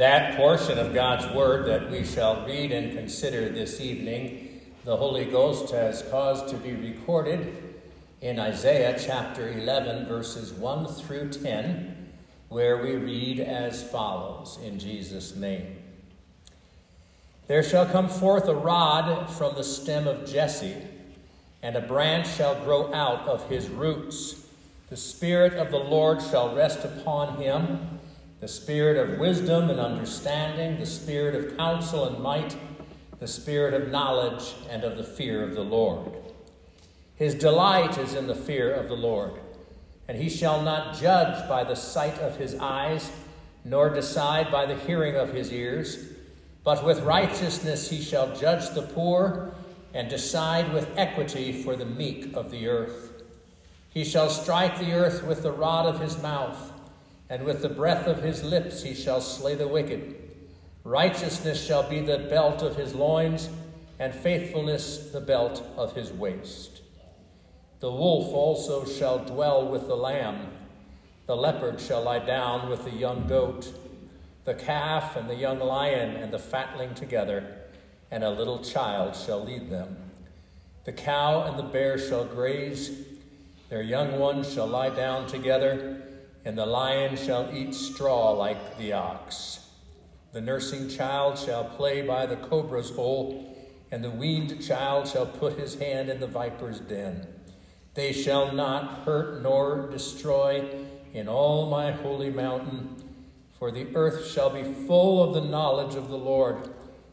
That portion of God's Word that we shall read and consider this evening, the Holy Ghost has caused to be recorded in Isaiah chapter 11, verses 1 through 10, where we read as follows in Jesus' name. There shall come forth a rod from the stem of Jesse, and a branch shall grow out of his roots. The Spirit of the Lord shall rest upon him the Spirit of wisdom and understanding, the Spirit of counsel and might, the Spirit of knowledge and of the fear of the Lord. His delight is in the fear of the Lord, and he shall not judge by the sight of his eyes, nor decide by the hearing of his ears but with righteousness he shall judge the poor and decide with equity for the meek of the earth. He shall strike the earth with the rod of his mouth, and with the breath of his lips he shall slay the wicked. Righteousness shall be the belt of his loins, and faithfulness the belt of his waist. The wolf also shall dwell with the lamb, the leopard shall lie down with the young goat the calf and the young lion and the fatling together, and a little child shall lead them. The cow and the bear shall graze, their young ones shall lie down together, and the lion shall eat straw like the ox. The nursing child shall play by the cobra's hole, and the weaned child shall put his hand in the viper's den. They shall not hurt nor destroy in all my holy mountain for the earth shall be full of the knowledge of the Lord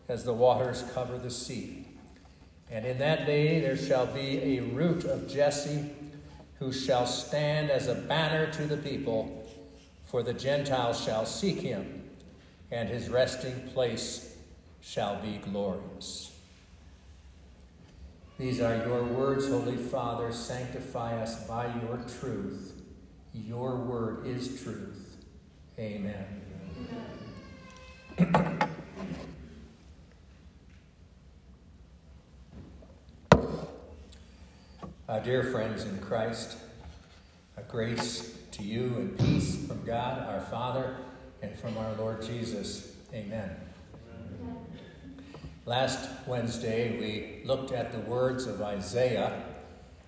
as the waters cover the sea. And in that day there shall be a root of Jesse, who shall stand as a banner to the people, for the Gentiles shall seek him, and his resting place shall be glorious. These are your words, Holy Father. Sanctify us by your truth. Your word is truth. Amen. Uh, dear friends in Christ, a grace to you and peace from God our Father and from our Lord Jesus. Amen. Last Wednesday, we looked at the words of Isaiah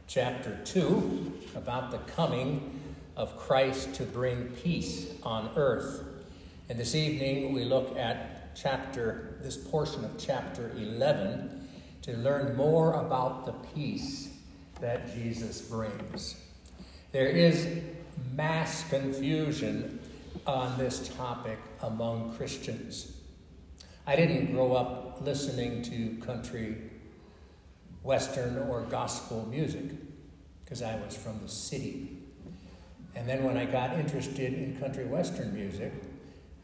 chapter 2 about the coming of Christ to bring peace on earth. And this evening we look at chapter, this portion of chapter 11 to learn more about the peace that Jesus brings. There is mass confusion on this topic among Christians. I didn't grow up listening to country, western, or gospel music because I was from the city. And then when I got interested in country western music,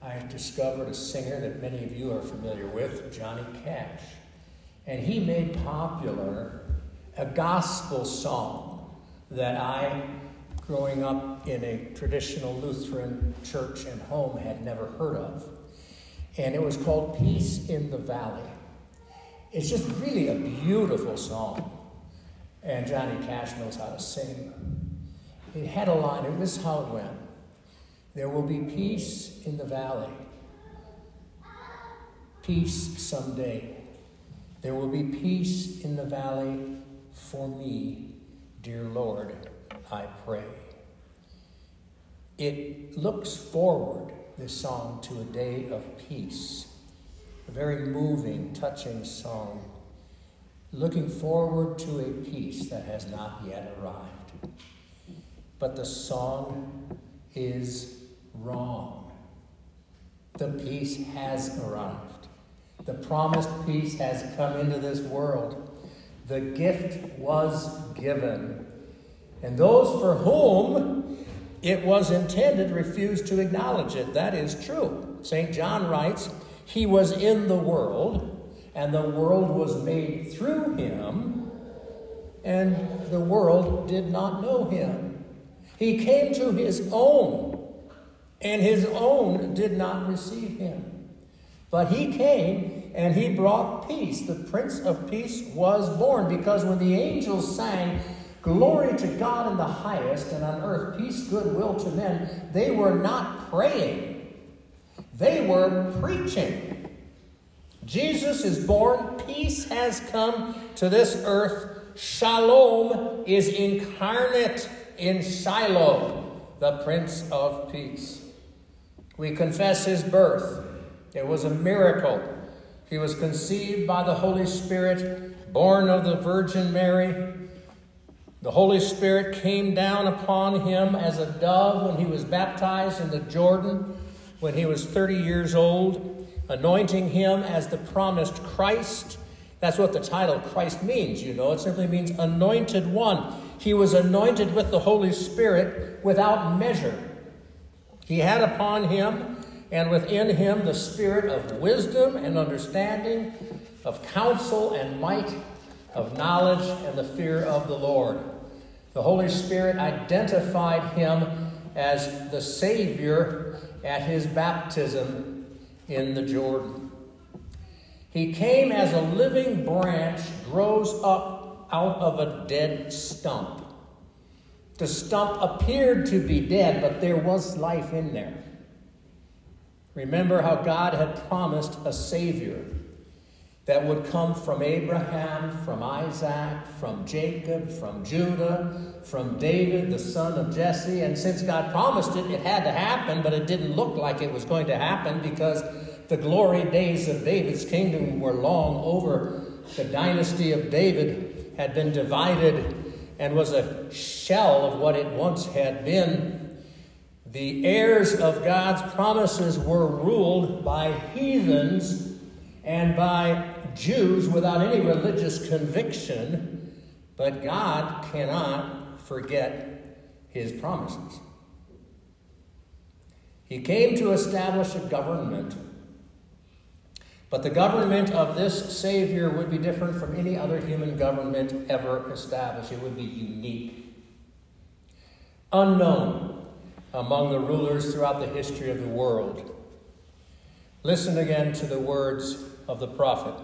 I discovered a singer that many of you are familiar with, Johnny Cash. And he made popular a gospel song that I, growing up in a traditional Lutheran church and home, had never heard of. And it was called Peace in the Valley. It's just really a beautiful song. And Johnny Cash knows how to sing. It had a line, and this is how it went There will be peace in the valley, peace someday. There will be peace in the valley for me, dear Lord, I pray. It looks forward, this song, to a day of peace. A very moving, touching song, looking forward to a peace that has not yet arrived but the song is wrong. The peace has arrived. The promised peace has come into this world. The gift was given. And those for whom it was intended refused to acknowledge it. That is true. St. John writes, He was in the world, and the world was made through him, and the world did not know him. He came to his own, and his own did not receive him. But he came and he brought peace. The Prince of Peace was born because when the angels sang, Glory to God in the highest, and on earth peace, goodwill to men, they were not praying. They were preaching. Jesus is born, peace has come to this earth, shalom is incarnate in Shiloh, the Prince of Peace. We confess his birth. It was a miracle. He was conceived by the Holy Spirit, born of the Virgin Mary. The Holy Spirit came down upon him as a dove when he was baptized in the Jordan when he was 30 years old, anointing him as the promised Christ. That's what the title Christ means, you know. It simply means anointed one. He was anointed with the Holy Spirit without measure. He had upon him and within him the spirit of wisdom and understanding, of counsel and might, of knowledge and the fear of the Lord. The Holy Spirit identified him as the Savior at his baptism in the Jordan. He came as a living branch grows up out of a dead stump. The stump appeared to be dead, but there was life in there. Remember how God had promised a Savior that would come from Abraham, from Isaac, from Jacob, from Judah, from David, the son of Jesse. And since God promised it, it had to happen, but it didn't look like it was going to happen because the glory days of David's kingdom were long over. The dynasty of David had been divided and was a shell of what it once had been. The heirs of God's promises were ruled by heathens and by Jews without any religious conviction, but God cannot forget his promises. He came to establish a government but the government of this Savior would be different from any other human government ever established. It would be unique, unknown among the rulers throughout the history of the world. Listen again to the words of the prophet.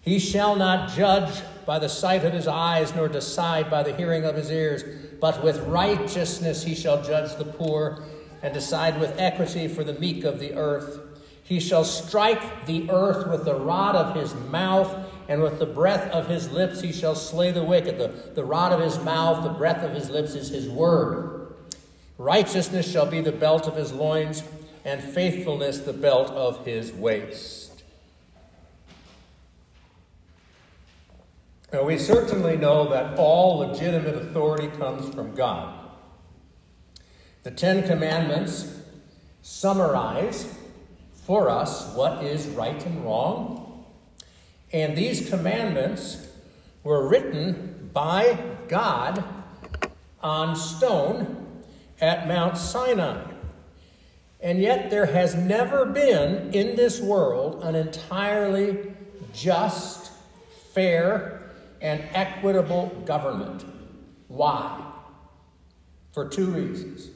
He shall not judge by the sight of his eyes, nor decide by the hearing of his ears, but with righteousness he shall judge the poor, and decide with equity for the meek of the earth. He shall strike the earth with the rod of his mouth, and with the breath of his lips he shall slay the wicked. The, the rod of his mouth, the breath of his lips is his word. Righteousness shall be the belt of his loins, and faithfulness the belt of his waist. Now, we certainly know that all legitimate authority comes from God. The Ten Commandments summarize for us what is right and wrong. And these commandments were written by God on stone at Mount Sinai. And yet, there has never been in this world an entirely just, fair, and equitable government. Why? For two reasons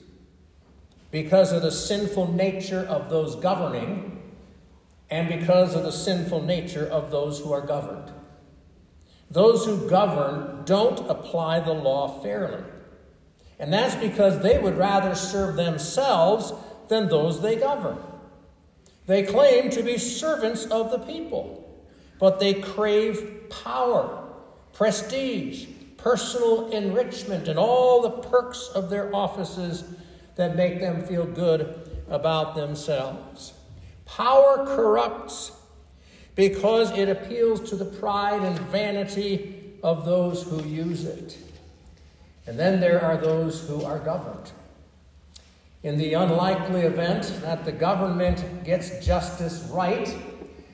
because of the sinful nature of those governing and because of the sinful nature of those who are governed. Those who govern don't apply the law fairly. And that's because they would rather serve themselves than those they govern. They claim to be servants of the people, but they crave power, prestige, personal enrichment, and all the perks of their offices that make them feel good about themselves. Power corrupts because it appeals to the pride and vanity of those who use it. And then there are those who are governed. In the unlikely event that the government gets justice right,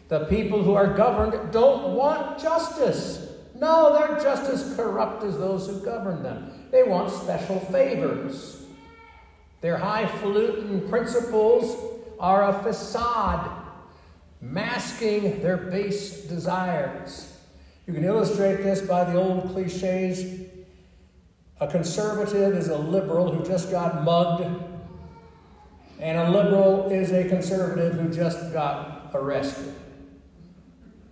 the people who are governed don't want justice. No, they're just as corrupt as those who govern them. They want special favors. Their highfalutin principles are a facade, masking their base desires. You can illustrate this by the old cliches. A conservative is a liberal who just got mugged, and a liberal is a conservative who just got arrested.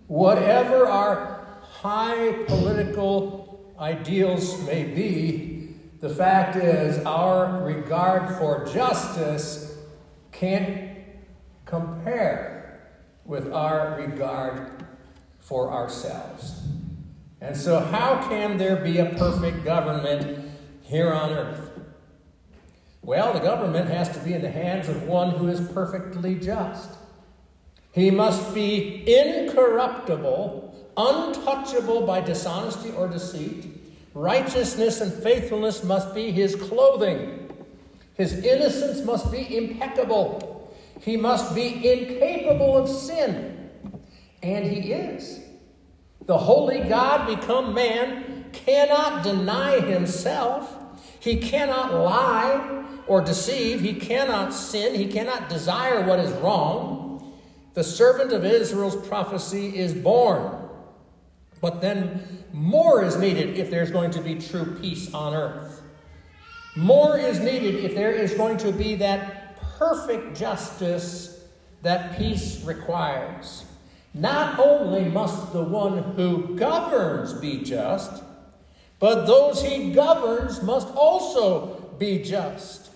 Whatever our high political ideals may be, the fact is, our regard for justice can't compare with our regard for ourselves. And so, how can there be a perfect government here on earth? Well, the government has to be in the hands of one who is perfectly just. He must be incorruptible, untouchable by dishonesty or deceit. Righteousness and faithfulness must be his clothing. His innocence must be impeccable. He must be incapable of sin. And he is. The holy God become man cannot deny himself. He cannot lie or deceive. He cannot sin. He cannot desire what is wrong. The servant of Israel's prophecy is born. But then more is needed if there's going to be true peace on earth. More is needed if there is going to be that perfect justice that peace requires. Not only must the one who governs be just, but those he governs must also be just.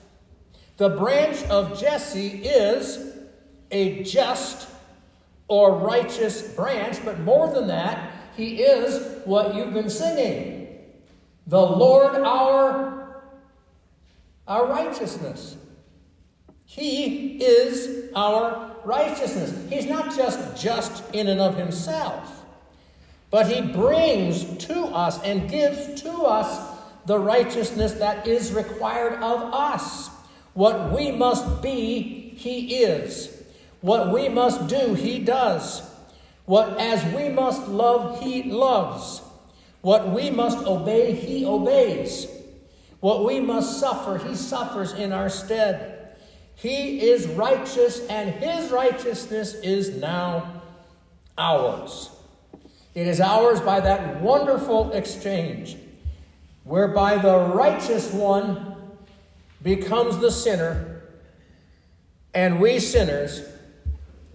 The branch of Jesse is a just or righteous branch, but more than that, he is what you've been singing. The Lord our, our righteousness. He is our righteousness. He's not just just in and of himself, but he brings to us and gives to us the righteousness that is required of us. What we must be, he is. What we must do, he does. What as we must love, he loves. What we must obey, he obeys. What we must suffer, he suffers in our stead. He is righteous, and his righteousness is now ours. It is ours by that wonderful exchange, whereby the righteous one becomes the sinner, and we sinners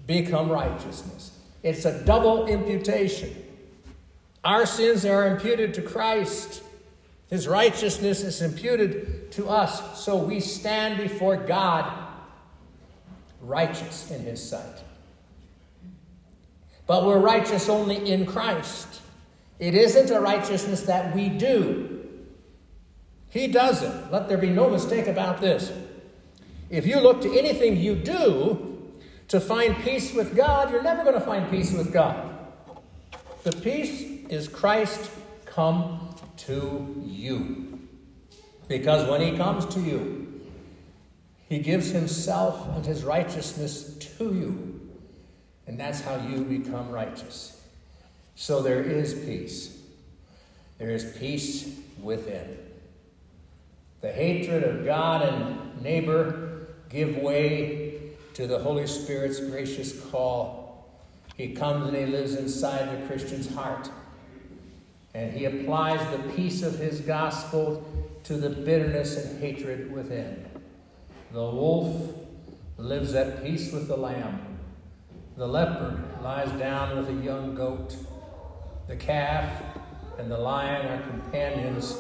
become righteousness. It's a double imputation. Our sins are imputed to Christ. His righteousness is imputed to us, so we stand before God righteous in his sight. But we're righteous only in Christ. It isn't a righteousness that we do. He does it. Let there be no mistake about this. If you look to anything you do to find peace with God, you're never going to find peace with God. The peace is Christ come to you. Because when he comes to you, he gives himself and his righteousness to you. And that's how you become righteous. So there is peace. There is peace within. The hatred of God and neighbor give way to the Holy Spirit's gracious call. He comes and he lives inside the Christian's heart. And he applies the peace of his gospel to the bitterness and hatred within. The wolf lives at peace with the lamb. The leopard lies down with a young goat. The calf and the lion are companions,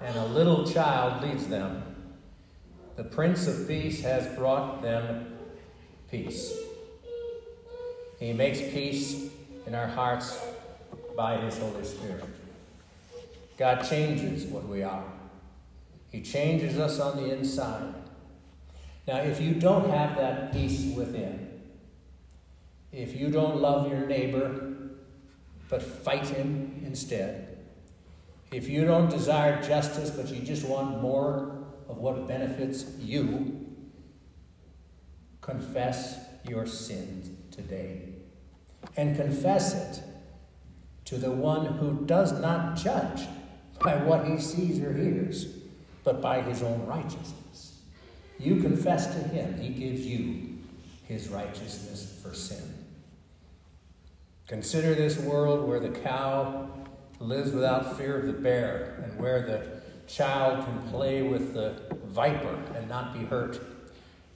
and a little child leads them. The Prince of Peace has brought them peace. He makes peace in our hearts by His Holy Spirit. God changes what we are, He changes us on the inside. Now, if you don't have that peace within, if you don't love your neighbor but fight him instead, if you don't desire justice but you just want more of what benefits you, confess your sins today. And confess it to the one who does not judge by what he sees or hears, but by his own righteousness. You confess to him, he gives you his righteousness for sin. Consider this world where the cow lives without fear of the bear and where the child can play with the viper and not be hurt,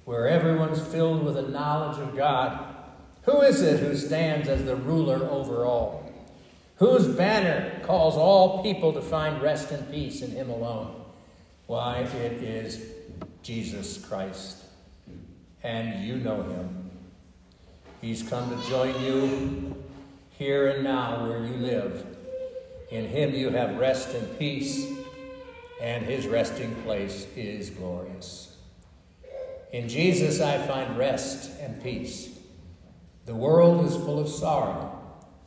where everyone's filled with a knowledge of God. Who is it who stands as the ruler over all? Whose banner calls all people to find rest and peace in him alone? Why, it is Jesus Christ. And you know him. He's come to join you here and now where you live. In Him you have rest and peace, and His resting place is glorious. In Jesus I find rest and peace. The world is full of sorrow.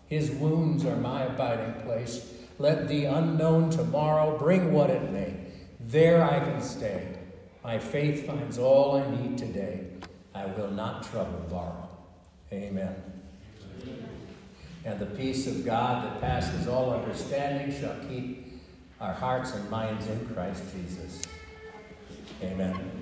His wounds are my abiding place. Let the unknown tomorrow bring what it may. There I can stay. My faith finds all I need today. I will not trouble borrow. Amen. And the peace of God that passes all understanding shall keep our hearts and minds in Christ Jesus. Amen.